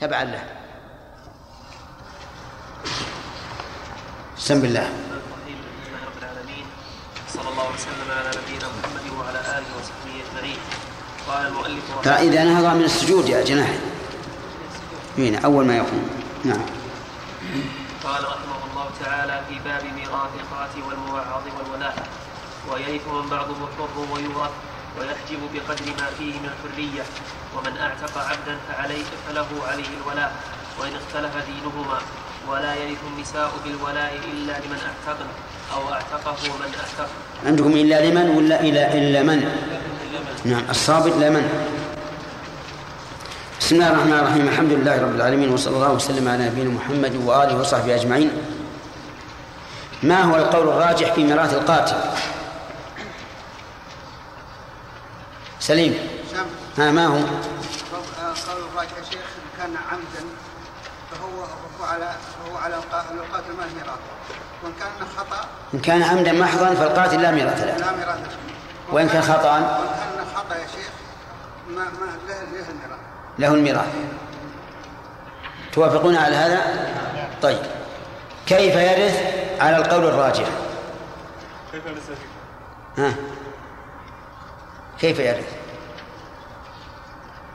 تبعا له. بسم الله. صلى الله وسلم على نبينا محمد وعلى اله وصحبه اجمعين قال المؤلف ترى إذا نهض من السجود يا جناح هنا أول ما يقوم. نعم. قال رحمه الله تعالى في باب ميراث القاتل والموعظ والولاء. ويرث من بعضه حر ويورث ويحجب بقدر ما فيه من الحرية ومن أعتق عبدا فعليه فله عليه الولاء. وإن اختلف دينهما ولا يرث النساء بالولاء إلا لمن أعتقن أو أعتقه من أعتق عندكم إلا لمن ولا إلا إلا من؟ نعم الصابت لمن؟ بسم الله الرحمن الرحيم. الحمد لله رب العالمين وصلى الله وسلم على نبينا محمد وآله وصحبه أجمعين. ما هو القول الراجح في ميراث القاتل؟ سليم. ها ما هو؟ قول الراجح يا شيخ كان عمدا فهو فهو على فهو على القاتل ما ميراث وإن كان خطأ إن كان عمدا محضا فالقاتل لا ميراث له. لا ميراث وإن كان خطأ؟ وإن كان خطأ يا شيخ ما ما له له الميراث. له الميراث. توافقون على هذا؟ طيب. كيف يرث؟ على القول الراجح كيف يرث ها؟ كيف يرث؟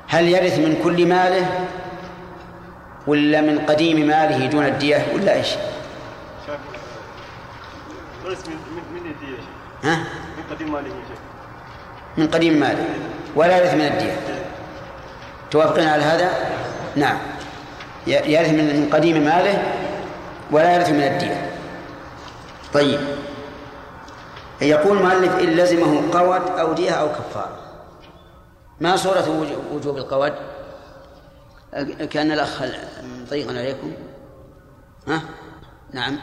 هل يرث من كل ماله ولا من قديم ماله دون الدية ولا إيش؟ من الدية ها؟ من قديم ماله من قديم ماله. ولا يرث من الدية. توافقون على هذا؟ نعم. يرث من قديم ماله ولا يرث من الدية. طيب. يقول المؤلف إن لزمه قود أو دية أو كفارة ما صورة وجوب القود كأن الأخ ضيقا عليكم. ها؟ نعم.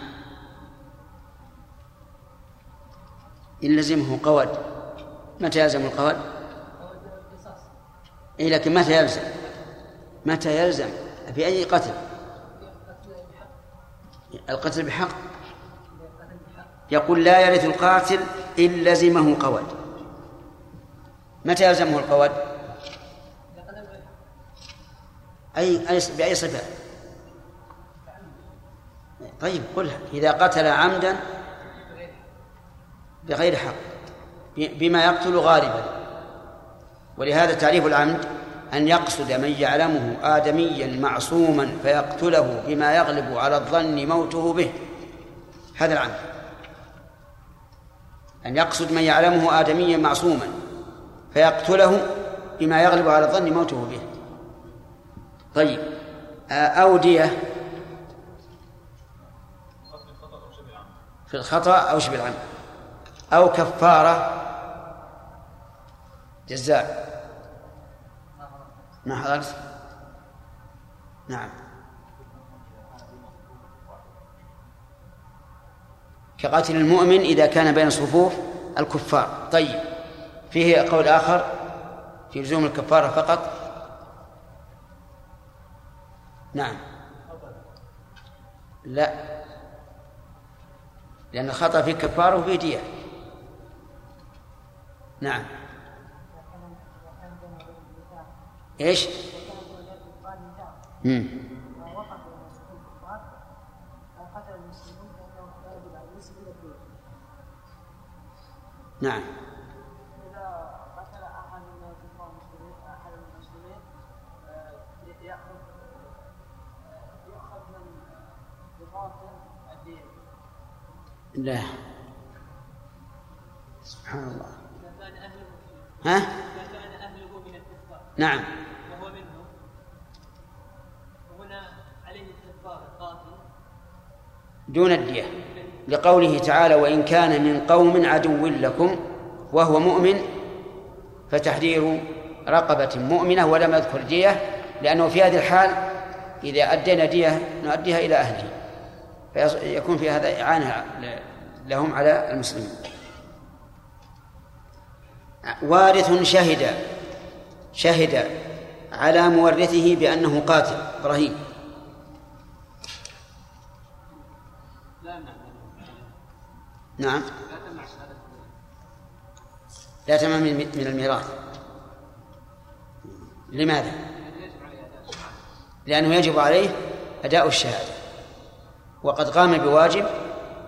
إن لزمه قود متى يلزم القود إيه لكن متى يلزم؟ متى يلزم؟ في أي قتل؟ القتل بحق. يقول لا يرث القاتل إن لزمه قود. متى يلزمه القود؟ أي أي بأي صفة؟ طيب قلها إذا قتل عمدا بغير حق بما يقتل غالبا. ولهذا تعريف العمد أن يقصد من يعلمه آدميا معصوما فيقتله بما يغلب على الظن موته به. هذا العمد. أن يقصد من يعلمه آدميا معصوما فيقتله بما يغلب على الظن موته به. طيب أودية في الخطأ أو شبه العمد أو كفارة. جزاء. ما حضرت؟ نعم. كقاتل المؤمن إذا كان بين صفوف الكفار. طيب فيه قول آخر في لزوم الكفارة فقط؟ نعم. لا. لأن الخطأ في كفارة وفي دية. نعم. إيش؟ مم. نعم. إذا قتل أحد من الكفار المسلمين أحد المسلمين يأخذ يؤخذ من بقاتل الدين. لا. سبحان الله. كان أهله ها؟ إذا كان أهله من الكفار نعم. وهو منهم. وهنا عليه الكفار القاتل. دون الدية. لقوله تعالى وإن كان من قوم عدو لكم وهو مؤمن فتحرير رقبة مؤمنة ولم يذكر دية لأنه في هذه الحال إذا أدينا دية نؤديها إلى أهله فيكون في هذا إعانة لهم على المسلمين. وارث شهد شهد على مورثه بأنه قاتل إبراهيم. نعم. لا تمنع من الميراث. لماذا؟ لأنه يجب عليه أداء الشهادة. وقد قام بواجب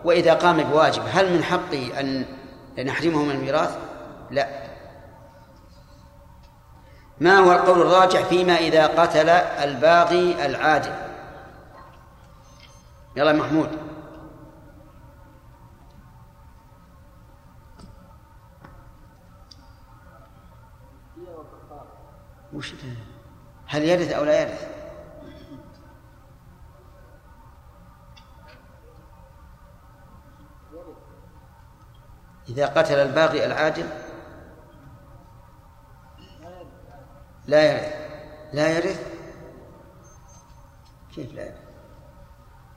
وإذا قام بواجب هل من حقه أن نحرمه من الميراث؟ لا. ما هو القول الراجح فيما إذا قتل الباغي العادل؟ يلا محمود. وش هل يرث أو لا يرث؟ إذا قتل الباغي العادل لا يرث. لا يرث؟ كيف لا يرث؟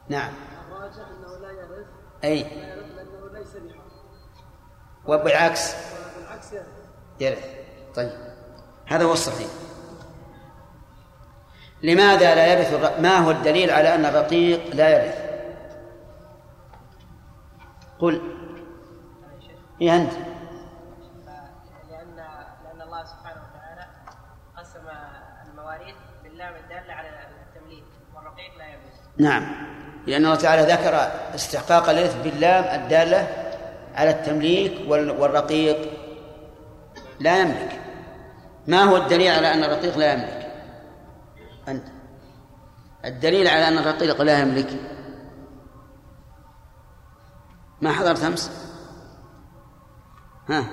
نعم. الراجح أنه لا يرث أي لا يرث لأنه ليس بحق وبالعكس بالعكس يرث. يرث. طيب. هذا هو الصحيح. لماذا لا يرث الر- ما هو الدليل على أن الرقيق لا يرث؟ قل. إيه أنت؟ لأن لأن الله سبحانه وتعالى قسم المواريث باللام الدالة على التمليك والرقيق لا يرث. نعم. لأن الله تعالى ذكر استحقاق الإرث باللام الدالة على التمليك وال- والرقيق لا يملك. ما هو الدليل على أن الرقيق لا يملك؟ أنت. الدليل على أن الرقيق لا يملك. ما حضرت أمس؟ ها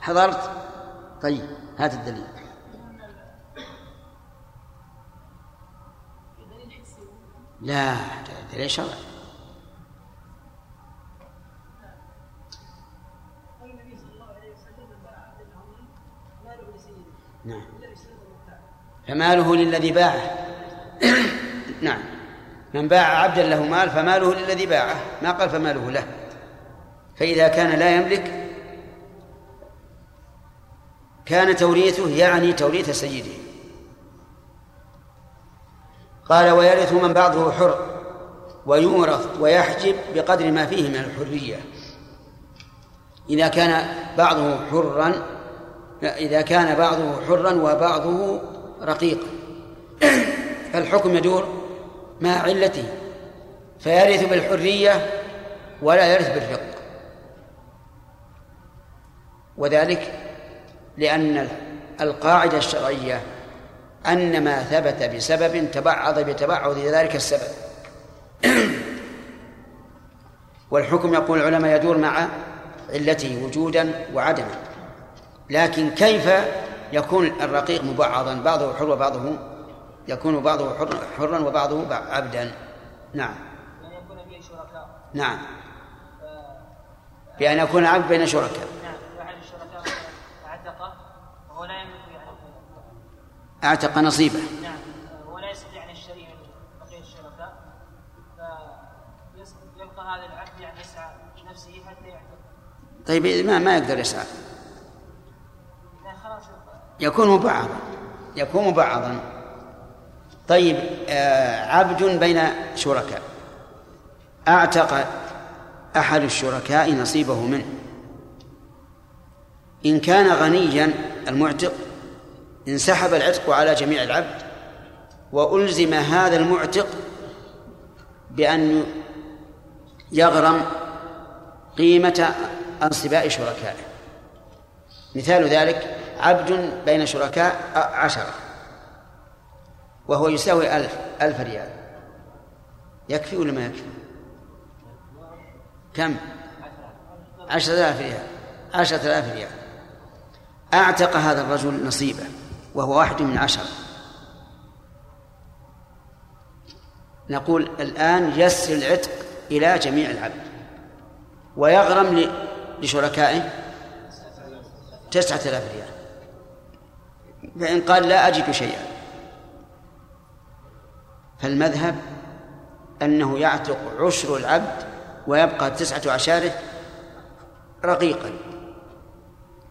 حضرت؟ طيب هات الدليل. لا دليل شرعي فماله للذي باعه. نعم. من باع عبدا له مال فماله للذي باعه. ما قال فماله له. فإذا كان لا يملك كان توريثه يعني توريث سيده. قال ويرث من بعضه حر ويورث ويحجب بقدر ما فيه من الحرية. إذا كان بعضه حرا إذا كان بعضه حرا وبعضه رقيقا فالحكم يدور مع علته فيرث بالحرية ولا يرث بالرق. وذلك لأن القاعدة الشرعية أن ما ثبت بسبب تبعض بتبعض ذلك السبب. والحكم يقول العلماء يدور مع علته وجودا وعدما. لكن كيف يكون الرقيق مبعضا بعضه حر وبعضه يكون بعضه حر حرا وبعضه عبدا. نعم. وأن يكون فيه شركاء نعم. بأن يكون عبد بين شركاء. نعم واحد الشركاء اعتقه وهو لا يملك يعني أعتق نصيبه. نعم ولا يستطيع ان يشتري من بقيه الشركاء فيبقى هذا العبد يعني يسعى بنفسه حتى يعتق طيب ما ما يقدر يسعى. يكون مبعضا يكون مبعضا طيب آه عبد بين شركاء. أعتق أحد الشركاء نصيبه منه. إن كان غنيا المعتق انسحب العتق على جميع العبد وألزم هذا المعتق بأن يغرم قيمة أنصباء شركائه. مثال ذلك عبد بين شركاء عشرة وهو يساوي ألف ألف ريال. يكفي ولا ما يكفي؟ كم؟ عشرة آلاف ريال عشرة آلاف ريال. أعتق هذا الرجل نصيبه وهو واحد من عشرة. نقول الآن يسر العتق إلى جميع العبد ويغرم لشركائه تسعة آلاف ريال. فإن قال لا أجد شيئا. فالمذهب أنه يعتق عشر العبد ويبقى تسعة عشاره رقيقا.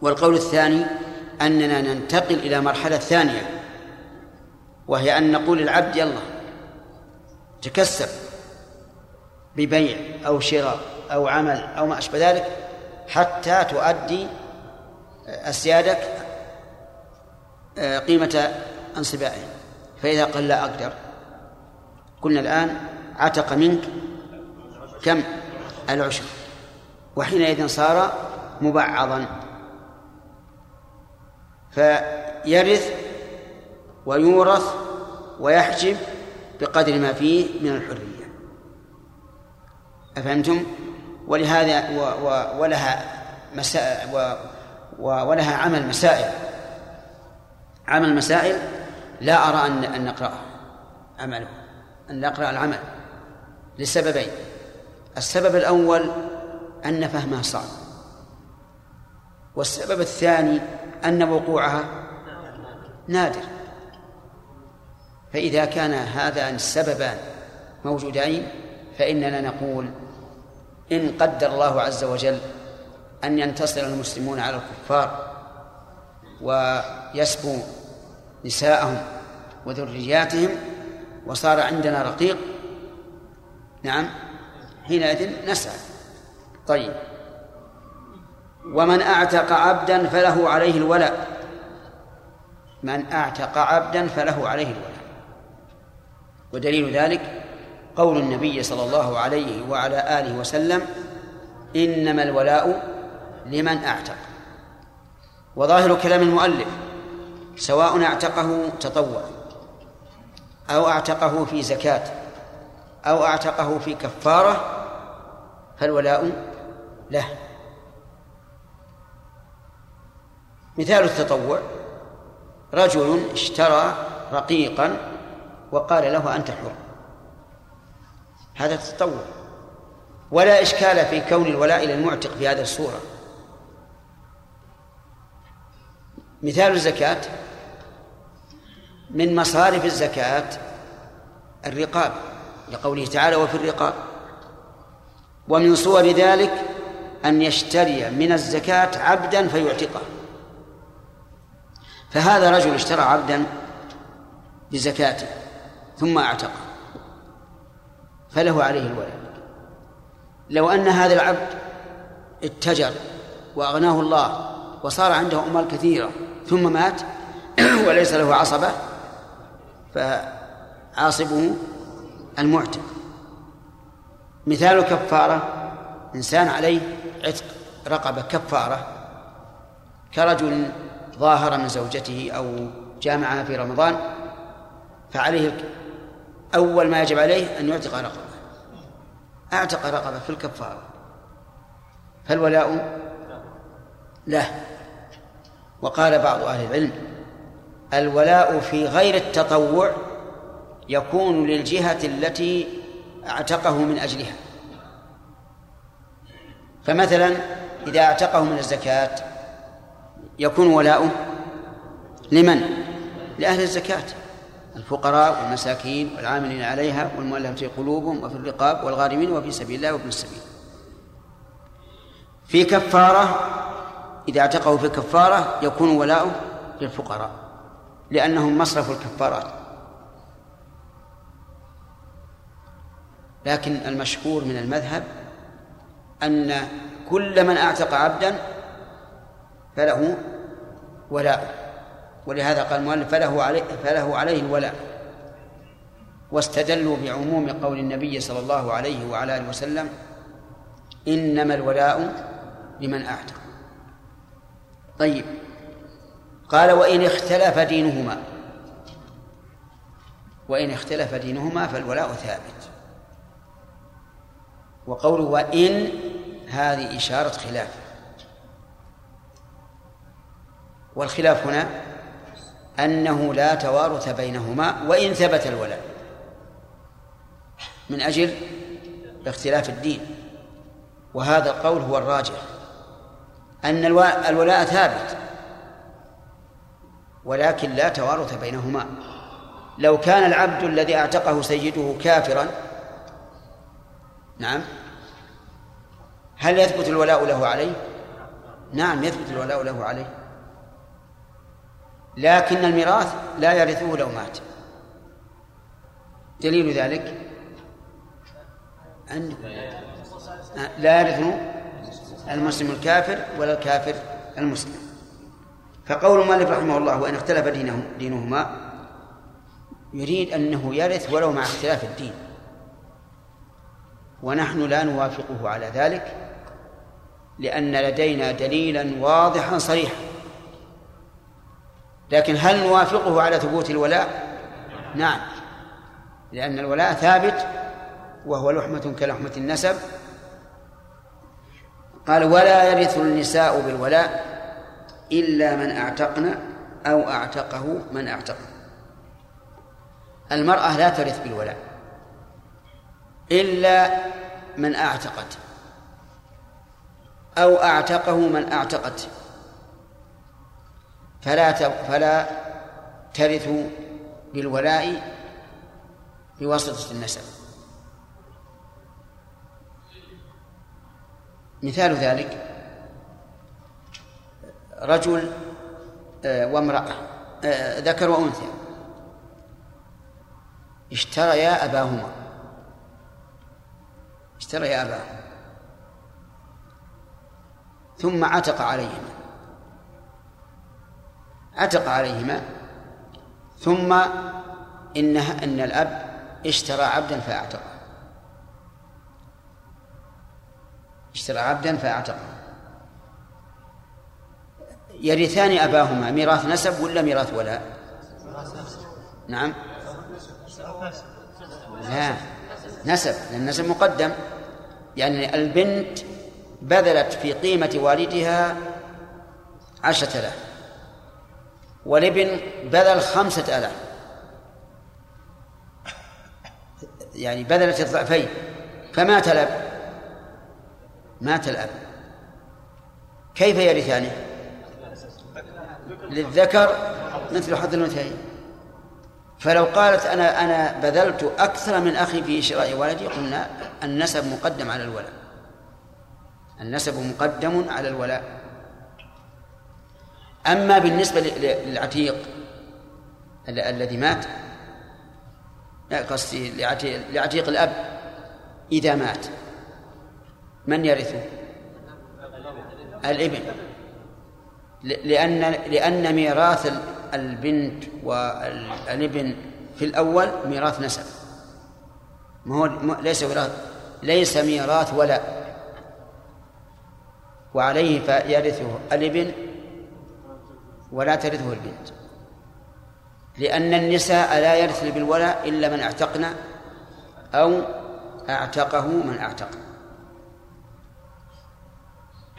والقول الثاني أننا ننتقل إلى مرحلة ثانية وهي أن نقول للعبد يلا تكسب ببيع أو شراء أو عمل أو ما أشبه ذلك حتى تؤدي أسيادك قيمة أنصبائه. فإذا قال لا أقدر قلنا الآن عتق منك كم؟ العشر. وحينئذ صار مبعضا. فيرث ويورث ويحجب بقدر ما فيه من الحرية. أفهمتم؟ ولهذا و و ولها مسائل و و ولها عمل مسائل. عمل مسائل لا أرى أن أن نقرأها عمله أن نقرأ العمل لسببين. السبب الأول أن فهمها صعب. والسبب الثاني أن وقوعها نادر. فإذا كان هذان السببان موجودين فإننا نقول إن قدر الله عز وجل أن ينتصر المسلمون على الكفار ويسبوا نساءهم وذرياتهم وصار عندنا رقيق. نعم. حينئذ نسعى طيب. ومن أعتق عبدا فله عليه الولاء من أعتق عبدا فله عليه الولاء ودليل ذلك قول النبي صلى الله عليه وعلى آله وسلم إنما الولاء لمن أعتق. وظاهر كلام المؤلف سواء اعتقه تطوع أو اعتقه في زكاة أو اعتقه في كفارة فالولاء له. مثال التطوع رجل اشترى رقيقا وقال له أنت حر. هذا التطوع ولا إشكال في كون الولاء للمعتق في هذه الصورة. مثال الزكاة من مصارف الزكاة الرقاب لقوله تعالى وفي الرقاب ومن صور ذلك أن يشتري من الزكاة عبدا فيعتقه. فهذا رجل اشترى عبدا بزكاته ثم اعتقه. فله عليه الولد. لو أن هذا العبد اتجر وأغناه الله وصار عنده أموال كثيرة ثم مات وليس له عصبة فعاصبه المعتق. مثال كفارة إنسان عليه عتق رقبة كفارة كرجل ظاهر من زوجته أو جامعها في رمضان فعليه أول ما يجب عليه أن يعتق رقبة. أعتق رقبة في الكفارة. فالولاء له. وقال بعض أهل العلم الولاء في غير التطوع يكون للجهة التي اعتقه من أجلها فمثلا إذا اعتقه من الزكاة يكون ولاؤه لمن؟ لأهل الزكاة الفقراء والمساكين والعاملين عليها والمؤلفة قلوبهم وفي الرقاب والغارمين وفي سبيل الله وابن السبيل في كفارة إذا اعتقه في كفارة يكون ولاؤه للفقراء لأنهم مصرف الكفارات. لكن المشهور من المذهب أن كل من أعتق عبدا فله ولاء ولهذا قال المؤلف فله عليه فله عليه الولاء واستدلوا بعموم قول النبي صلى الله عليه وعلى آله وسلم إنما الولاء لمن أعتق طيب. قال وإن اختلف دينهما. وإن اختلف دينهما فالولاء ثابت. وقوله وإن هذه إشارة خلاف. والخلاف هنا أنه لا توارث بينهما وإن ثبت الولاء. من أجل اختلاف الدين. وهذا القول هو الراجح. أن الولاء ثابت. ولكن لا توارث بينهما. لو كان العبد الذي أعتقه سيده كافرا نعم هل يثبت الولاء له عليه؟ نعم يثبت الولاء له عليه. لكن الميراث لا يرثه لو مات. دليل ذلك؟ أن لا يرثه المسلم الكافر ولا الكافر المسلم. فقول المؤلف رحمه الله وإن اختلف دينه دينهما يريد أنه يرث ولو مع اختلاف الدين. ونحن لا نوافقه على ذلك لأن لدينا دليلا واضحا صريحا. لكن هل نوافقه على ثبوت الولاء؟ نعم. لأن الولاء ثابت وهو لحمة كلحمة النسب قال ولا يرث النساء بالولاء إلا من أعتقن أو أعتقه من أعتقه. المرأة لا ترث بالولاء إلا من أعتقت أو أعتقه من أعتقت فلا فلا ترث بالولاء بواسطة النسب. مثال ذلك رجل آه، وامرأة آه، ذكر وأنثى. اشتريا أباهما. اشتريا أباهما. ثم عتق عليهما. عتق عليهما. ثم إنها إن الأب اشترى عبدا فأعتقه. اشترى عبدا فأعتقه. يرثان أباهما ميراث نسب ولا ميراث ولاء؟ نعم. لا نسب لأن النسب مقدم. يعني البنت بذلت في قيمة والدها عشرة آلاف والابن بذل خمسة آلاف. يعني بذلت الضعفين فمات الأب مات الأب. كيف يرثانه؟ للذكر مثل حظ الأنثيين. فلو قالت أنا أنا بذلت أكثر من أخي في شراء ولدي قلنا النسب مقدم على الولاء. النسب مقدم على الولاء. أما بالنسبة للعتيق الذي مات قصدي لعتيق, الأب إذا مات. من يرثه؟ الابن لأن لأن ميراث البنت والإبن في الأول ميراث نسب. ما هو ليس ميراث. ليس ميراث ولا. وعليه فيرثه الابن ولا ترثه البنت. لأن النساء لا يرثن بالولاء إلا من اعتقن أو أعتقه من اعتق.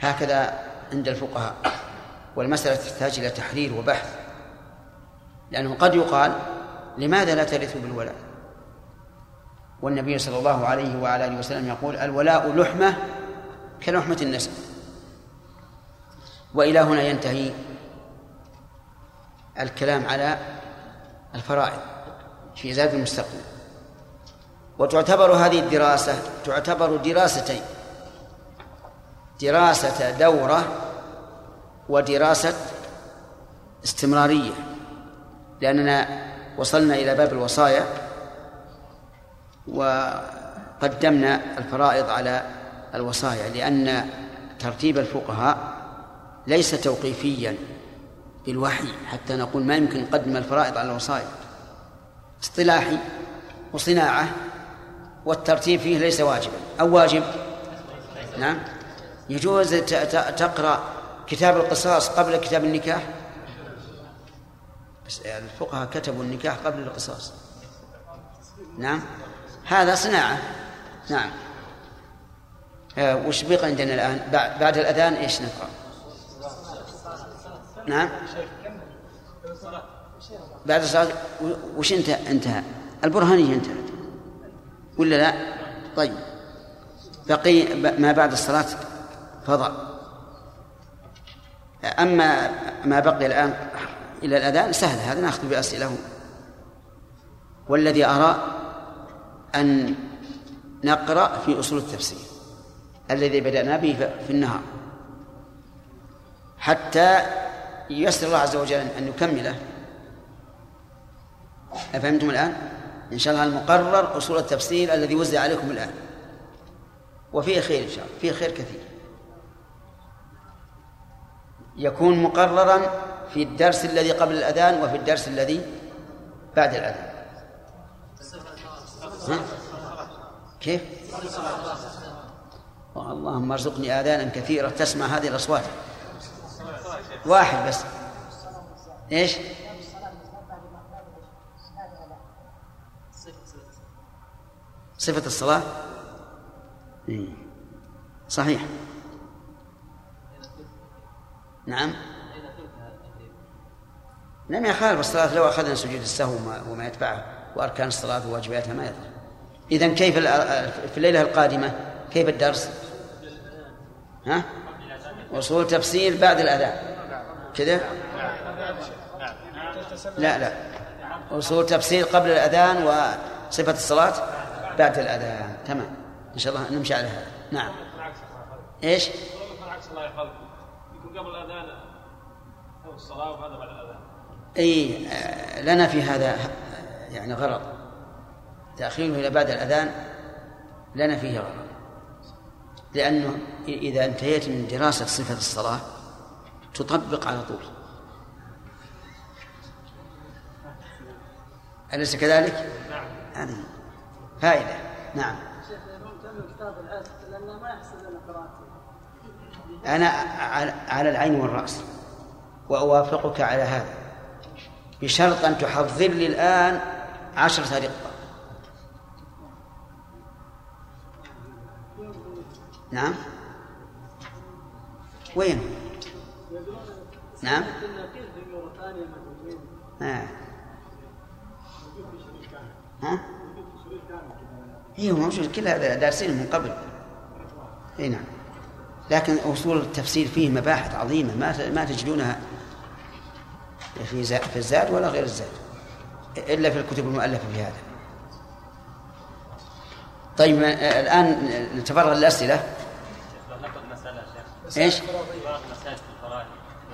هكذا عند الفقهاء. والمسألة تحتاج إلى تحرير وبحث لأنه قد يقال لماذا لا ترث بالولاء؟ والنبي صلى الله عليه وعلى آله وسلم يقول الولاء لحمة كلحمة النسب. وإلى هنا ينتهي الكلام على الفرائض في زاد المستقبل. وتعتبر هذه الدراسة تعتبر دراستين. دراسة دورة ودراسة استمرارية لأننا وصلنا إلى باب الوصايا وقدمنا الفرائض على الوصايا لأن ترتيب الفقهاء ليس توقيفيا بالوحي حتى نقول ما يمكن نقدم الفرائض على الوصايا. اصطلاحي وصناعة والترتيب فيه ليس واجبا أو واجب؟ نعم. يجوز تقرأ كتاب القصاص قبل كتاب النكاح؟ بس الفقهاء كتبوا النكاح قبل القصاص. نعم؟ هذا صناعة. نعم. آه وش بقى عندنا الآن؟ بعد الأذان إيش نقرأ؟ نعم؟ بعد الصلاة. وش انتهى انتهى؟ البرهانية انتهت. ولا لا؟ طيب. بقي ما بعد الصلاة؟ فضل أما ما بقي الآن إلى الأذان سهل هذا نأخذ بأسئلة. والذي أرى أن نقرأ في أصول التفسير الذي بدأنا به في النهار. حتى ييسر الله عز وجل أن نكمله. أفهمتم الآن؟ إن شاء الله المقرر أصول التفسير الذي وزع عليكم الآن. وفيه خير إن شاء الله فيه خير كثير. يكون مقررا في الدرس الذي قبل الأذان وفي الدرس الذي بعد الأذان. كيف؟ اللهم ارزقني آذانا كثيرة تسمع هذه الأصوات. واحد بس. إيش؟ صفة الصلاة؟ إيه. صحيح. نعم لم يخالف الصلاة لو أخذنا سجود السهو وما, يتبعه وأركان الصلاة وواجباتها ما يضر إذا كيف في الليلة القادمة كيف الدرس؟ ها؟ وصول تفسير بعد الأذان كذا؟ لا لا وصول تفسير قبل الأذان وصفة الصلاة بعد الأذان تمام إن شاء الله نمشي على هذا نعم إيش؟ الله يكون قبل الأذان؟ أو الصلاة وهذا بعد الأذان. أي لنا في هذا يعني غرض. تأخيره إلى بعد الأذان لنا فيه غرض. لأنه إذا انتهيت من دراسة صفة الصلاة تطبق على طول. أليس كذلك؟ نعم. هذه فائدة. نعم. أنا على العين والرأس. وأوافقك على هذا. بشرط أن تحضر لي الآن عشرة رقة نعم. وين؟ نعم. آه. ها؟ هي موجود كل هذا دارسينه من قبل. اي نعم. لكن أصول التفسير فيه مباحث عظيمة ما ما تجدونها في في الزاد ولا غير الزاد إلا في الكتب المؤلفة في هذا. طيب الآن نتفرغ للأسئلة. إيش؟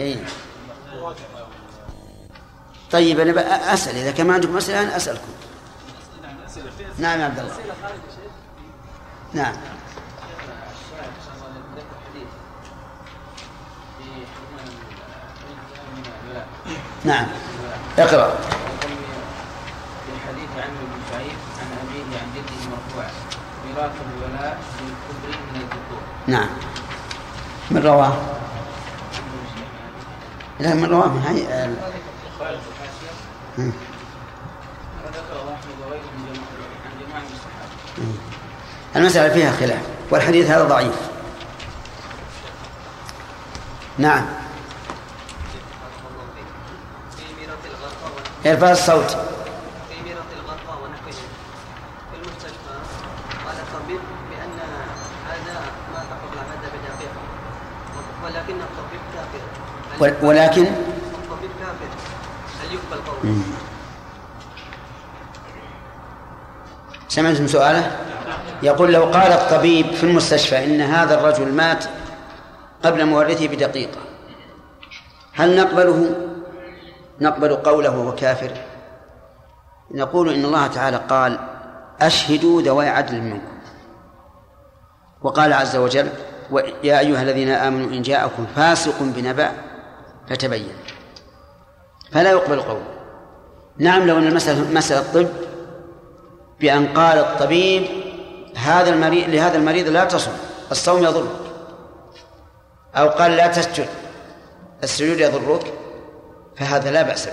اي طيب أنا أسأل إذا كان ما عندكم أسئلة أنا أسألكم. نعم يا عبد الله. نعم. نعم. اقرأ. في الحديث عن ابن سعيد عن أبيه عن جده مرفوعا ميراث الولاء للكبر من الذكور. نعم. من رواه؟ لا من رواه. من هاي المسألة فيها خلاف والحديث هذا ضعيف. نعم. ارفع الصوت في ميراث الغرفة ونحوه في المستشفى قال الطبيب بأن هذا ما هذا بدقيقة ولكن الطبيب كافر ولكن الطبيب كافر هل يقبل قوله؟ سمعتم سؤاله؟ يقول لو قال الطبيب في المستشفى إن هذا الرجل مات قبل مورثه بدقيقة هل نقبله نقبل قوله وهو كافر. نقول إن الله تعالى قال أشهدوا ذوي عدل منكم. وقال عز وجل يا أيها الذين آمنوا إن جاءكم فاسق بنبأ فتبين. فلا يقبل قول. نعم لو أن المسألة مسألة طب بأن قال الطبيب هذا المريض لهذا المريض لا تصم الصوم يضرك. أو قال لا تسجد السجود يضرك. فهذا لا بأس به.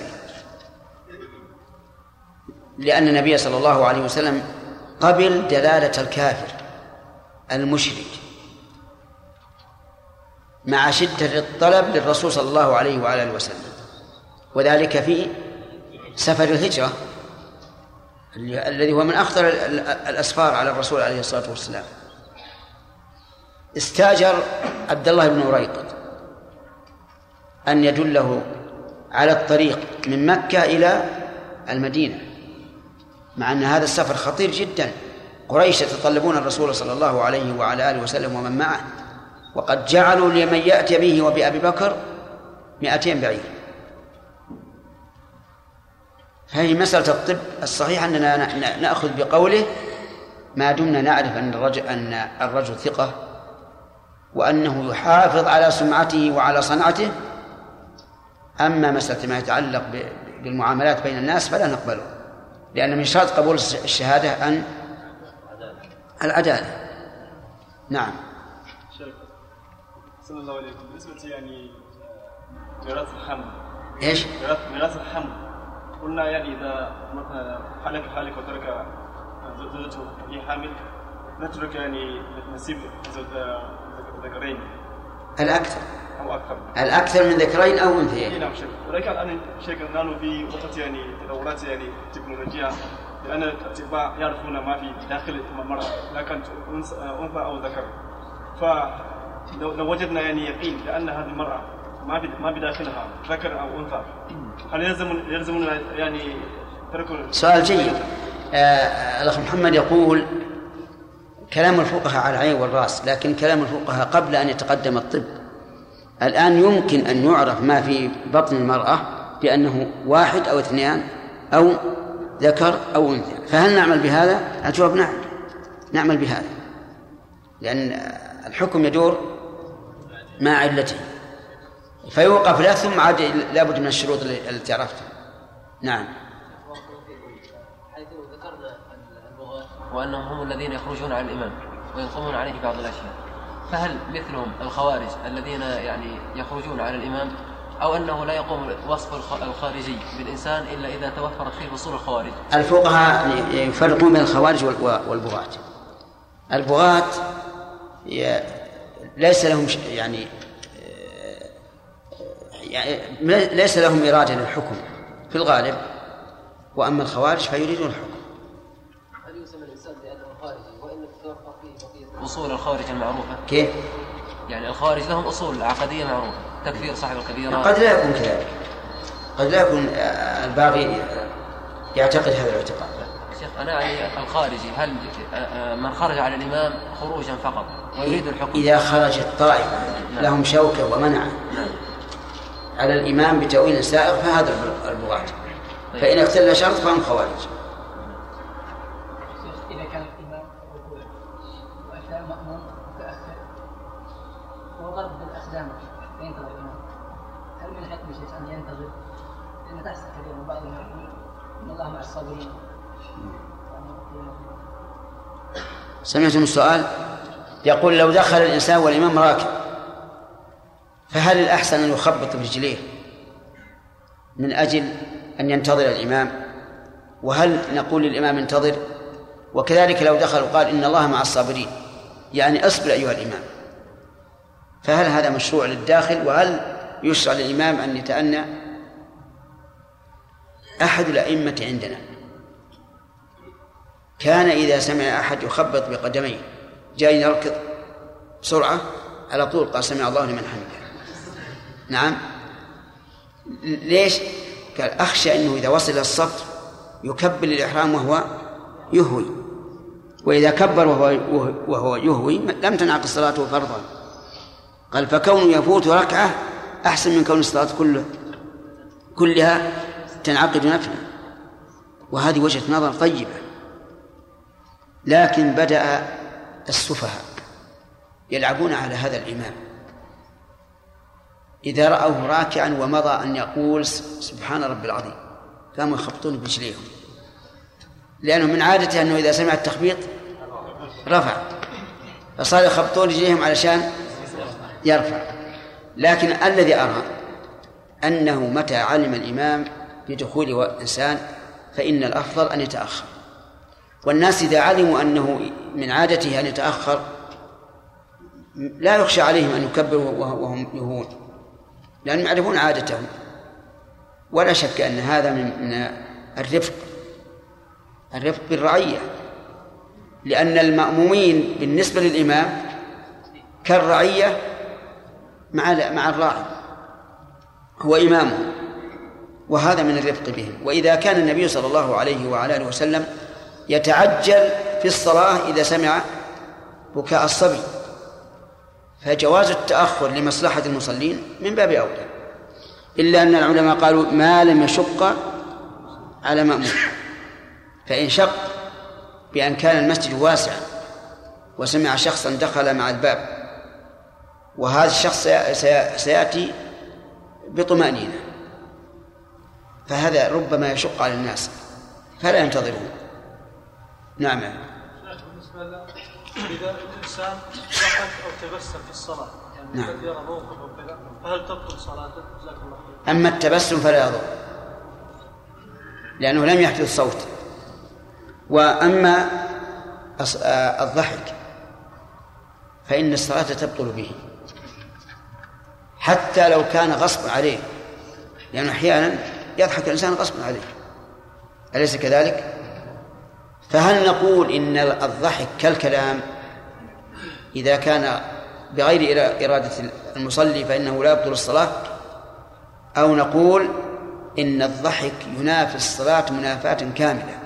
لأن النبي صلى الله عليه وسلم قبل دلالة الكافر المشرك مع شدة الطلب للرسول صلى الله عليه وعلى آله وسلم. وذلك في سفر الهجرة الذي هو من أخطر الأسفار على الرسول عليه الصلاة والسلام. استاجر عبد الله بن أريقط أن يدله على الطريق من مكة إلى المدينة مع أن هذا السفر خطير جدا. قريش يتطلبون الرسول صلى الله عليه وعلى آله وسلم ومن معه وقد جعلوا لمن يأتي به وبأبي بكر مئتين بعير. هذه مسألة الطب الصحيح أننا نأخذ بقوله ما دمنا نعرف أن الرجل أن الرجل ثقة وأنه يحافظ على سمعته وعلى صنعته أما مسألة ما يتعلق بالمعاملات بين الناس فلا نقبله لأن من شرط قبول الشهادة أن العدالة. نعم. شيخ الله عليكم بالنسبة يعني ميراث الحمل. إيش؟ ميراث الحمل. قلنا يعني إذا مثلا حلك حالك وترك زوجته هي حامل نترك يعني نسيب زوج- ذكرين. الأكثر. أو أكثر. الأكثر من ذكرين أو أنثيين. نعم شيخ. ولكن الان شيخ نحن في وقت يعني تطورات يعني تكنولوجيا لأن الأطباء يعرفون ما في داخل كانت انثى أنثى أو ذكر. فلو لو وجدنا يعني يقين لأن هذه المرأة ما في ما بداخلها ذكر أو أنثى هل يلزم يلزمنا يعني ترك سؤال جيد. آه الأخ محمد يقول كلام الفقهاء على العين والرأس لكن كلام الفقهاء قبل أن يتقدم الطب. الآن يمكن أن يعرف ما في بطن المرأة بأنه واحد أو اثنان أو ذكر أو أنثى. فهل نعمل بهذا؟ الجواب نعم. نعمل بهذا. لأن الحكم يدور مع علته. فيوقف له ثم عاد لابد من الشروط التي عرفتها نعم. حيث ذكرنا البغاة وأنهم هم الذين يخرجون على الإمام وينقمون عليه بعض الأشياء. فهل مثلهم الخوارج الذين يعني يخرجون على الإمام أو أنه لا يقوم وصف الخ- الخارجي بالإنسان إلا إذا توفرت فيه فصول الخوارج؟ الفقهاء يفرقون بين الخوارج وال- والبغاة. البغاة ليس لهم يعني آه، يعني ليس لهم إرادة للحكم في الغالب وأما الخوارج فيريدون الحكم هل يسمى الإنسان بأنه خارجي وإن تتوفر فيه بقية أصول الخارج المعروفة. كيف؟ يعني الخارج لهم أصول عقدية معروفة. تكفير صاحب الكبيرة. قد لا يكون كذلك. قد لا يكون آه، الباغي يعتقد هذا الاعتقاد. شيخ أنا يعني الخارجي هل آه، آه، من خرج على الإمام خروجا فقط؟ ويريد الحكم. إذا خرجت طائفة لهم شوكة ومنع على الإمام بتأويل سائغ فهذا البغاة. فإن اختل شرط فهم خوارج إذا كان الإمام ركوع وأتى المأموم متأخر وضرب بالأقدام ينتظر الإمام هل من الحكم شيء أن ينتظر؟ لأن تحصل كثيرا من بعضهم يقول إن الله مع الصابرين سمعتم السؤال؟ يقول لو دخل الإنسان والإمام راكب فهل الأحسن أن يخبط برجليه من أجل أن ينتظر الإمام؟ وهل نقول للإمام انتظر؟ وكذلك لو دخل وقال إن الله مع الصابرين يعني اصبر أيها الإمام. فهل هذا مشروع للداخل؟ وهل يشرع للإمام أن يتأنى؟ أحد الأئمة عندنا. كان إذا سمع أحد يخبط بقدميه جاي يركض بسرعة على طول قال سمع الله لمن حمده. نعم. ليش؟ قال أخشى أنه إذا وصل الصف يكبر الإحرام وهو يهوي. وإذا كبر وهو وهو يهوي لم تنعقد صلاته فرضا. قال فكونه يفوت ركعة أحسن من كون الصلاة كله كلها تنعقد نفلا. وهذه وجهة نظر طيبة. لكن بدأ السفهاء يلعبون على هذا الإمام. إذا رأوه راكعا ومضى أن يقول سبحان رب العظيم قاموا يخبطون برجليهم. لأنه من عادته أنه إذا سمع التخبيط رفع فصار يخبطون رجليهم علشان يرفع. لكن الذي أرى أنه متى علم الإمام بدخول إنسان فإن الأفضل أن يتأخر. والناس إذا علموا أنه من عادته أن يتأخر لا يخشى عليهم أن يكبروا وهم يهون لأنهم يعرفون عادتهم. ولا شك أن هذا من الرفق الرفق بالرعية لأن المأمومين بالنسبة للإمام كالرعية مع مع الراعي هو إمامه وهذا من الرفق بهم. وإذا كان النبي صلى الله عليه وعلى آله وسلم يتعجل في الصلاة إذا سمع بكاء الصبي. فجواز التأخر لمصلحة المصلين من باب أولى. إلا أن العلماء قالوا ما لم يشق على مأمون. فإن شق بأن كان المسجد واسعا وسمع شخصا دخل مع الباب وهذا الشخص سيأتي بطمأنينة. فهذا ربما يشق على الناس فلا ينتظرون. نعم بالنسبة إذا الإنسان ضحك أو تبسم في الصلاة يعني نعم. قد يرى موقف أو كذا فهل تبطل صلاته؟ جزاك الله خير. أما التبسم فلا يضر لأنه لم يحدث صوت وأما أص- آه، الضحك فإن الصلاة تبطل به حتى لو كان غصب عليه لأنه أحيانا يضحك الإنسان غصب عليه أليس كذلك؟ فهل نقول إن الضحك كالكلام إذا كان بغير إرا- إرادة المصلي فإنه لا يبطل الصلاة؟ أو نقول إن الضحك ينافي الصلاة منافاة كاملة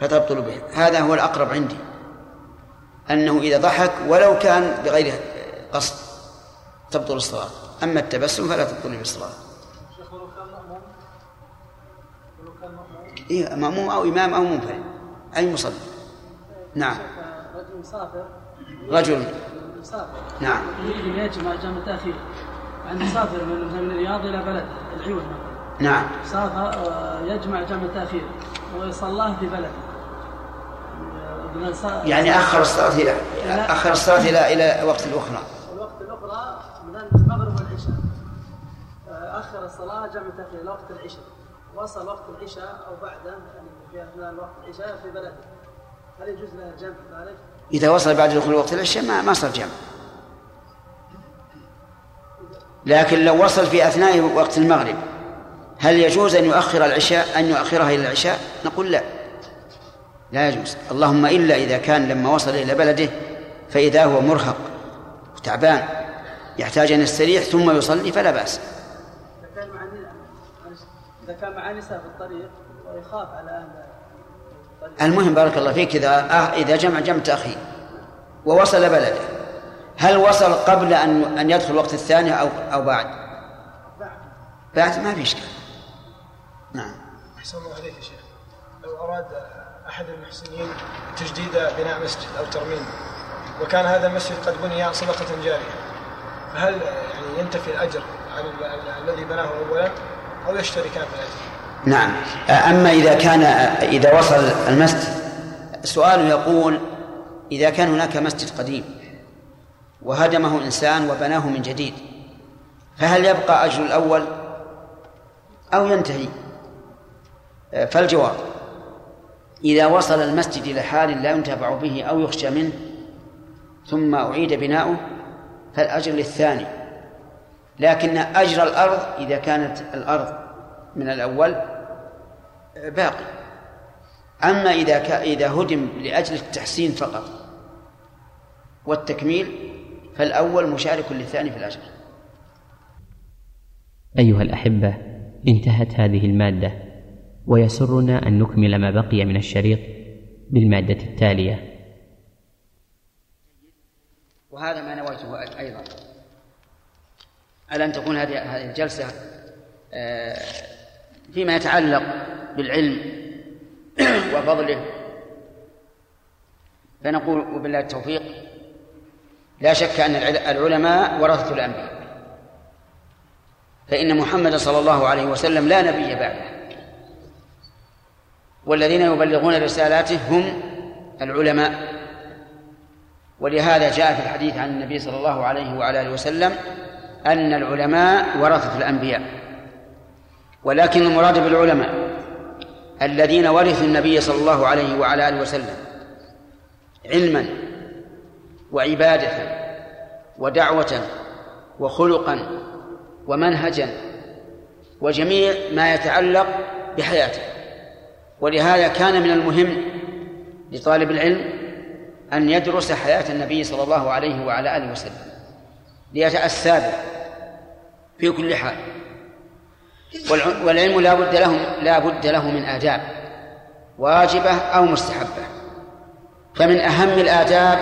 فتبطل به. هذا هو الأقرب عندي أنه إذا ضحك ولو كان بغير قصد تبطل الصلاة. أما التبسم فلا تبطل بالصلاة شيخ ولو كان مأموم ولو كان مأموم إيه مأموم أو إمام أو منفرد. أي مصلي. نعم. رجل مسافر. رجل. مسافر. نعم. يريد أن يجمع جمع تاخير عند مسافر من من الرياض إلى بلد العيون نعم. سافر آه، يجمع جمع تاخير ويصلاه في بلد. يعني أخر الصلاة إلى أخر الصلاة إلى إلى وقت الأخرى. الوقت الأخرى من المغرب والعشاء آه، آخر الصلاة جمع تاخير إلى وقت العشاء. وصل وقت العشاء أو بعده يعني في أثناء وقت العشاء في بلده. هل يجوز له الجمع ذلك؟ إذا وصل بعد دخول وقت العشاء ما ما صار جمع. لكن لو وصل في أثناء وقت المغرب هل يجوز أن يؤخر العشاء أن يؤخرها إلى العشاء؟ نقول لا. لا يجوز. اللهم إلا إذا كان لما وصل إلى بلده فإذا هو مرهق وتعبان يحتاج أن يستريح ثم يصلي فلا بأس. إذا كان مع نساء في الطريق ويخاف على الطريق. المهم بارك الله فيك إذا آه إذا جمع جمع تأخير ووصل بلده. هل وصل قبل أن أن يدخل الوقت الثاني أو أو بعد؟ بعد. ما في إشكال. نعم. أحسن الله عليك يا شيخ. لو أراد أحد المحسنين تجديد بناء مسجد أو ترميمه وكان هذا المسجد قد بني صدقة جارية فهل يعني ينتفي الأجر عن ال- ال- الذي بناه أولا؟ أو يشتركان في الأجر؟ نعم. أما إذا كان إذا وصل المسجد السؤال يقول إذا كان هناك مسجد قديم وهدمه إنسان وبناه من جديد فهل يبقى أجر الأول أو ينتهي؟ فالجواب إذا وصل المسجد إلى حال لا ينتفع به أو يخشى منه ثم أعيد بناؤه فالأجر للثاني. لكن أجر الأرض إذا كانت الأرض من الأول باقي أما إذا كا إذا هدم لأجل التحسين فقط والتكميل فالأول مشارك للثاني في الأجر. أيها الأحبة انتهت هذه المادة ويسرنا أن نكمل ما بقي من الشريط بالمادة التالية. وهذا ما نويته أيضا. على أن تكون هذه هذه الجلسة آه، فيما يتعلق بالعلم وفضله. فنقول وبالله التوفيق لا شك أن العل- العلماء ورثة الأنبياء. فإن محمد صلى الله عليه وسلم لا نبي بعده. والذين يبلغون رسالاته هم العلماء. ولهذا جاء في الحديث عن النبي صلى الله عليه وعلى آله وسلم أن العلماء ورثة الأنبياء. ولكن المراد بالعلماء الذين ورثوا النبي صلى الله عليه وعلى آله وسلم علما وعبادة ودعوة وخلقا ومنهجا وجميع ما يتعلق بحياته. ولهذا كان من المهم لطالب العلم أن يدرس حياة النبي صلى الله عليه وعلى آله وسلم. ليتأسى به في كل حال. والع- والعلم لا بد له لا بد له من آداب واجبة أو مستحبة. فمن أهم الآداب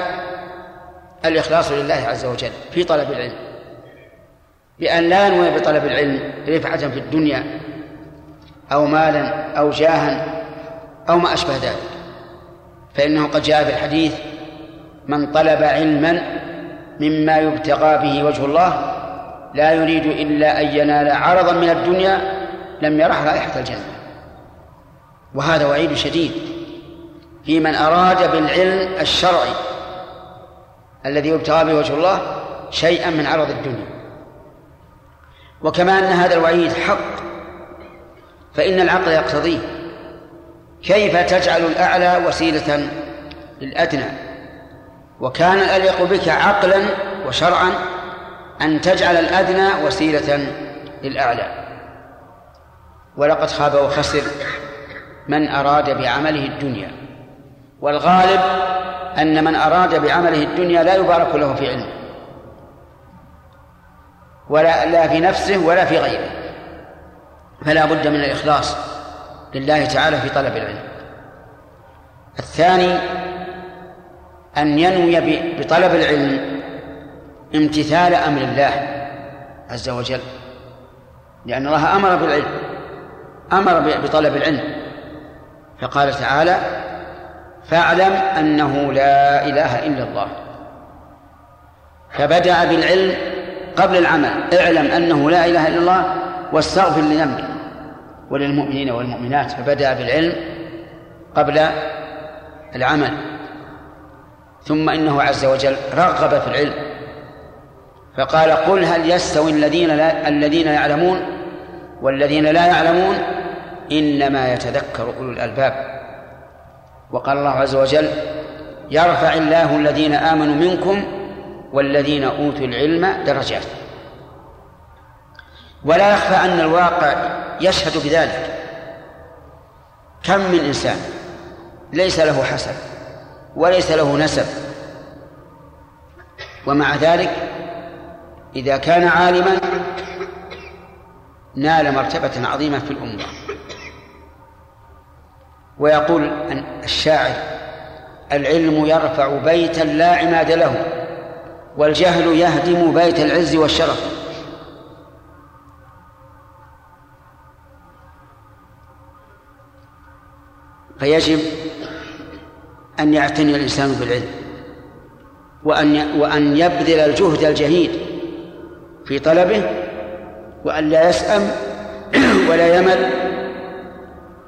الإخلاص لله عز وجل في طلب العلم. بأن لا ينوي بطلب العلم رفعة في الدنيا أو مالا أو جاها أو ما أشبه ذلك. فإنه قد جاء في الحديث من طلب علما مما يبتغى به وجه الله لا يريد إلا أن ينال عرضا من الدنيا لم يرح رائحة الجنة. وهذا وعيد شديد في من أراد بالعلم الشرعي الذي يبتغى به وجه الله شيئا من عرض الدنيا. وكما أن هذا الوعيد حق فإن العقل يقتضيه. كيف تجعل الأعلى وسيلة للأدنى؟ وكان الأليق بك عقلا وشرعا أن تجعل الأدنى وسيلة للأعلى. ولقد خاب وخسر من أراد بعمله الدنيا. والغالب أن من أراد بعمله الدنيا لا يبارك له في علمه ولا لا في نفسه ولا في غيره. فلا بد من الإخلاص لله تعالى في طلب العلم. الثاني أن ينوي بطلب العلم امتثال أمر الله عز وجل. لأن الله أمر بالعلم أمر بطلب العلم. فقال تعالى فاعلم أنه لا إله إلا الله. فبدأ بالعلم قبل العمل. اعلم أنه لا إله إلا الله واستغفر لذنبك وللمؤمنين والمؤمنات. فبدأ بالعلم قبل العمل. ثم إنه عز وجل رغب في العلم. فقال قل هل يستوي الذين لا الذين يعلمون والذين لا يعلمون إنما يتذكر أولو الألباب. وقال الله عز وجل يرفع الله الذين آمنوا منكم والذين أوتوا العلم درجات. ولا يخفى أن الواقع يشهد بذلك. كم من إنسان ليس له حسب وليس له نسب. ومع ذلك إذا كان عالما نال مرتبة عظيمة في الأمة. ويقول الشاعر العلم يرفع بيتا لا عماد له والجهل يهدم بيت العز والشرف. فيجب أن يعتني الإنسان بالعلم وأن وأن يبذل الجهد الجهيد في طلبه وأن لا يسأم ولا يمل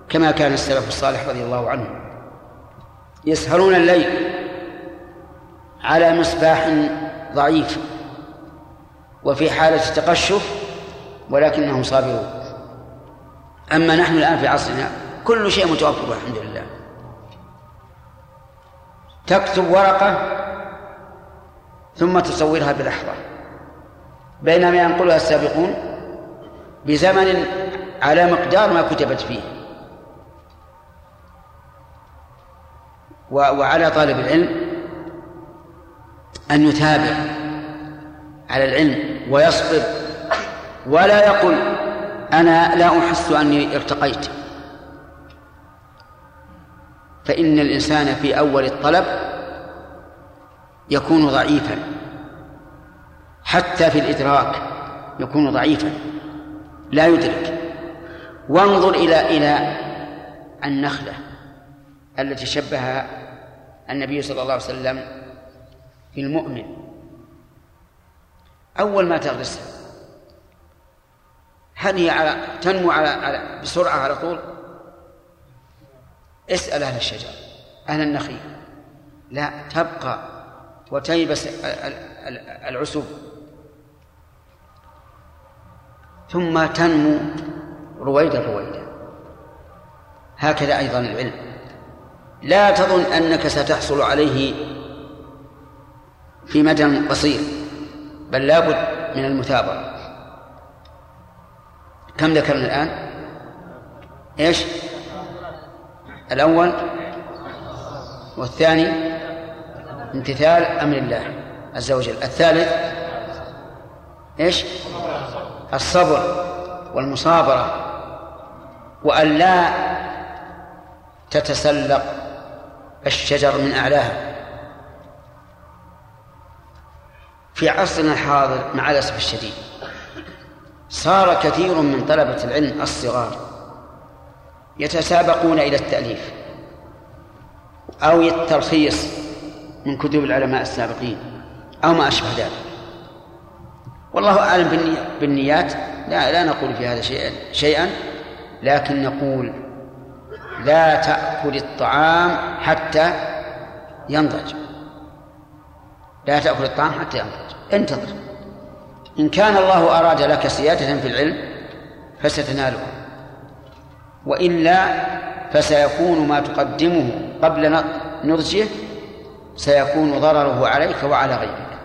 كما كان السلف الصالح رضي الله عنهم. يسهرون الليل على مصباح ضعيف وفي حالة تقشف ولكنهم صابرون. أما نحن الآن في عصرنا كل شيء متوفر والحمد لله. تكتب ورقة ثم تصورها بلحظة بينما ينقلها السابقون بزمن على مقدار ما كتبت فيه. وعلى طالب العلم أن يتابع على العلم ويصبر ولا يقل أنا لا أحس أني ارتقيت. فإن الإنسان في أول الطلب يكون ضعيفا. حتى في الإدراك يكون ضعيفا. لا يدرك. وانظر إلى إلى النخلة التي شبهها النبي صلى الله عليه وسلم في المؤمن. أول ما تغرسها. هل هي على تنمو على, على بسرعة على طول؟ اسأل أهل الشجر أهل النخيل. لا تبقى وتيبس العسب ثم تنمو رويدا رويدا هكذا أيضا العلم. لا تظن أنك ستحصل عليه في مدى قصير بل لابد من المثابرة. كم ذكرنا الآن؟ إيش؟ الأول والثاني امتثال أمر الله عز وجل الثالث إيش؟ الصبر والمصابرة وأن لا تتسلق الشجر من أعلاها في عصرنا الحاضر مع الأسف الشديد صار كثير من طلبة العلم الصغار يتسابقون إلى التأليف أو التلخيص من كتب العلماء السابقين أو ما أشبه ذلك. والله أعلم بالنيات. لا لا نقول في هذا شيئا شيئا لكن نقول لا تأكل الطعام حتى ينضج. لا تأكل الطعام حتى ينضج. انتظر. إن كان الله أراد لك سيادة في العلم فستناله. وإلا فسيكون ما تقدمه قبل نضجه سيكون ضرره عليك وعلى غيرك.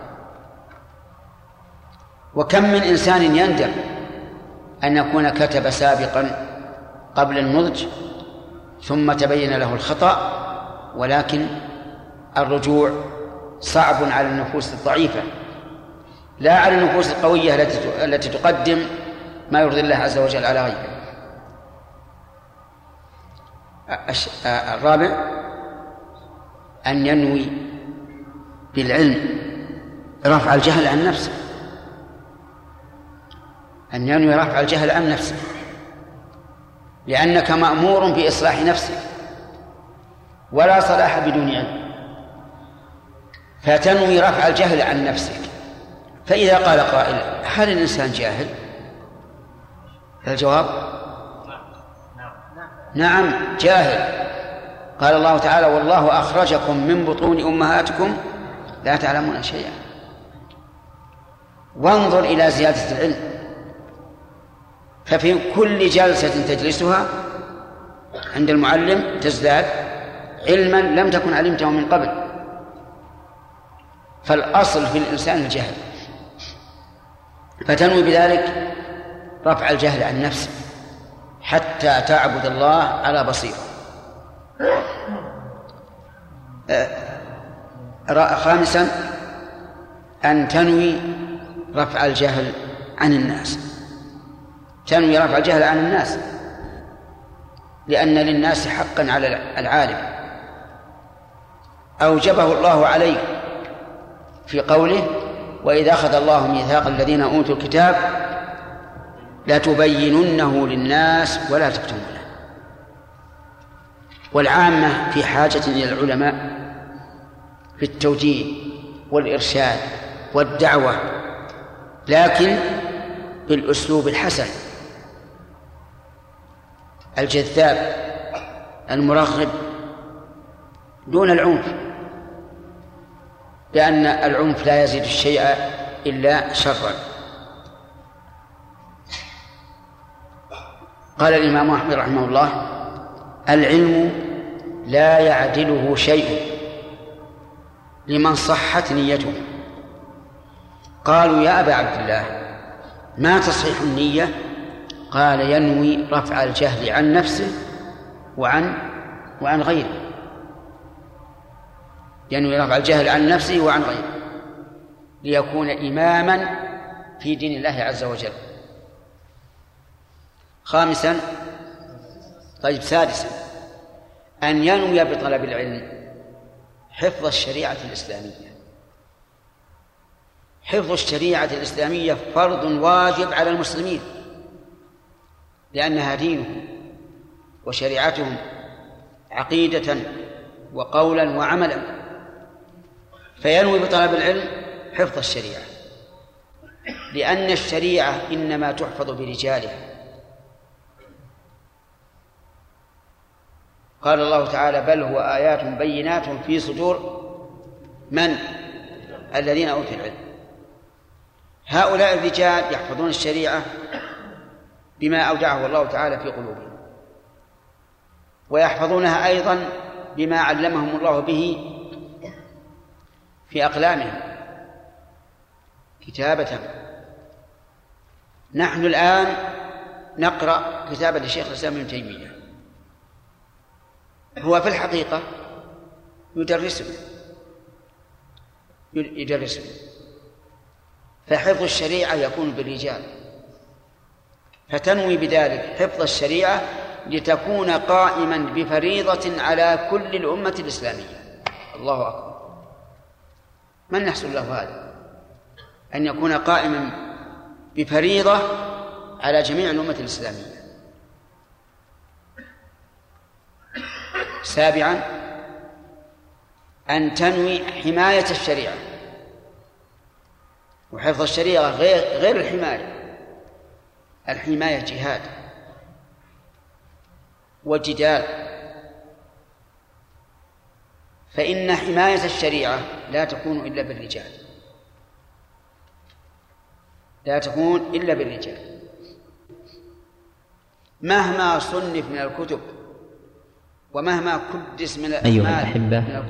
وكم من إنسان يندم أن يكون كتب سابقا قبل النضج ثم تبين له الخطأ ولكن الرجوع صعب على النفوس الضعيفة. لا على النفوس القوية التي التي تقدم ما يرضي الله عز وجل على غيره. الرابع أن ينوي بالعلم رفع الجهل عن نفسه. أن ينوي رفع الجهل عن نفسه. لأنك مأمور بإصلاح نفسك. ولا صلاح بدون علم. فتنوي رفع الجهل عن نفسك. فإذا قال قائل هل الإنسان جاهل؟ الجواب نعم جاهل. قال الله تعالى والله أخرجكم من بطون أمهاتكم لا تعلمون شيئا. وانظر إلى زيادة العلم. ففي كل جلسة تجلسها عند المعلم تزداد علما لم تكن علمته من قبل. فالأصل في الإنسان الجهل. فتنوي بذلك رفع الجهل عن نفسك حتى تعبد الله على بصيرة. آه، خامسا أن تنوي رفع الجهل عن الناس. تنوي رفع الجهل عن الناس لأن للناس حقا على العالم. أوجبه الله عليه في قوله وإذا أخذ الله ميثاق الذين أوتوا الكتاب لتبيننه للناس ولا تكتمونه. والعامة في حاجة إلى العلماء في التوجيه والإرشاد والدعوة لكن بالأسلوب الحسن. الجذاب المرغب دون العنف لأن العنف لا يزيد الشيء إلا شرا. قال الإمام أحمد رحمه الله العلم لا يعدله شيء لمن صحت نيته. قالوا يا أبا عبد الله ما تصحيح النية؟ قال ينوي رفع الجهل عن نفسه وعن وعن غيره. ينوي رفع الجهل عن نفسه وعن غيره ليكون إماما في دين الله عز وجل. خامسا طيب سادسا أن ينوي بطلب العلم حفظ الشريعة الإسلامية. حفظ الشريعة الإسلامية فرض واجب على المسلمين لأنها دينهم وشريعتهم عقيدة وقولا وعملا. فينوي بطلب العلم حفظ الشريعة لأن الشريعة إنما تحفظ برجالها. قال الله تعالى بل هو آيات بينات في صدور من؟ الذين أوتوا العلم. هؤلاء الرجال يحفظون الشريعة بما أودعه الله تعالى في قلوبهم. ويحفظونها أيضا بما علمهم الله به في أقلامهم. كتابة نحن الآن نقرأ كتابة لشيخ الإسلام ابن تيمية. هو في الحقيقة يدرسنا يدرسنا فحفظ الشريعة يكون بالرجال فتنوي بذلك حفظ الشريعة لتكون قائما بفريضة على كل الأمة الإسلامية. الله أكبر. من يحصل له هذا؟ أن يكون قائما بفريضة على جميع الأمة الإسلامية. سابعا أن تنوي حماية الشريعة. وحفظ الشريعة غير غير الحماية. الحماية جهاد وجدال. فإن حماية الشريعة لا تكون إلا بالرجال. لا تكون إلا بالرجال. مهما صنف من الكتب ومهما كدس من أيها الأحبة. من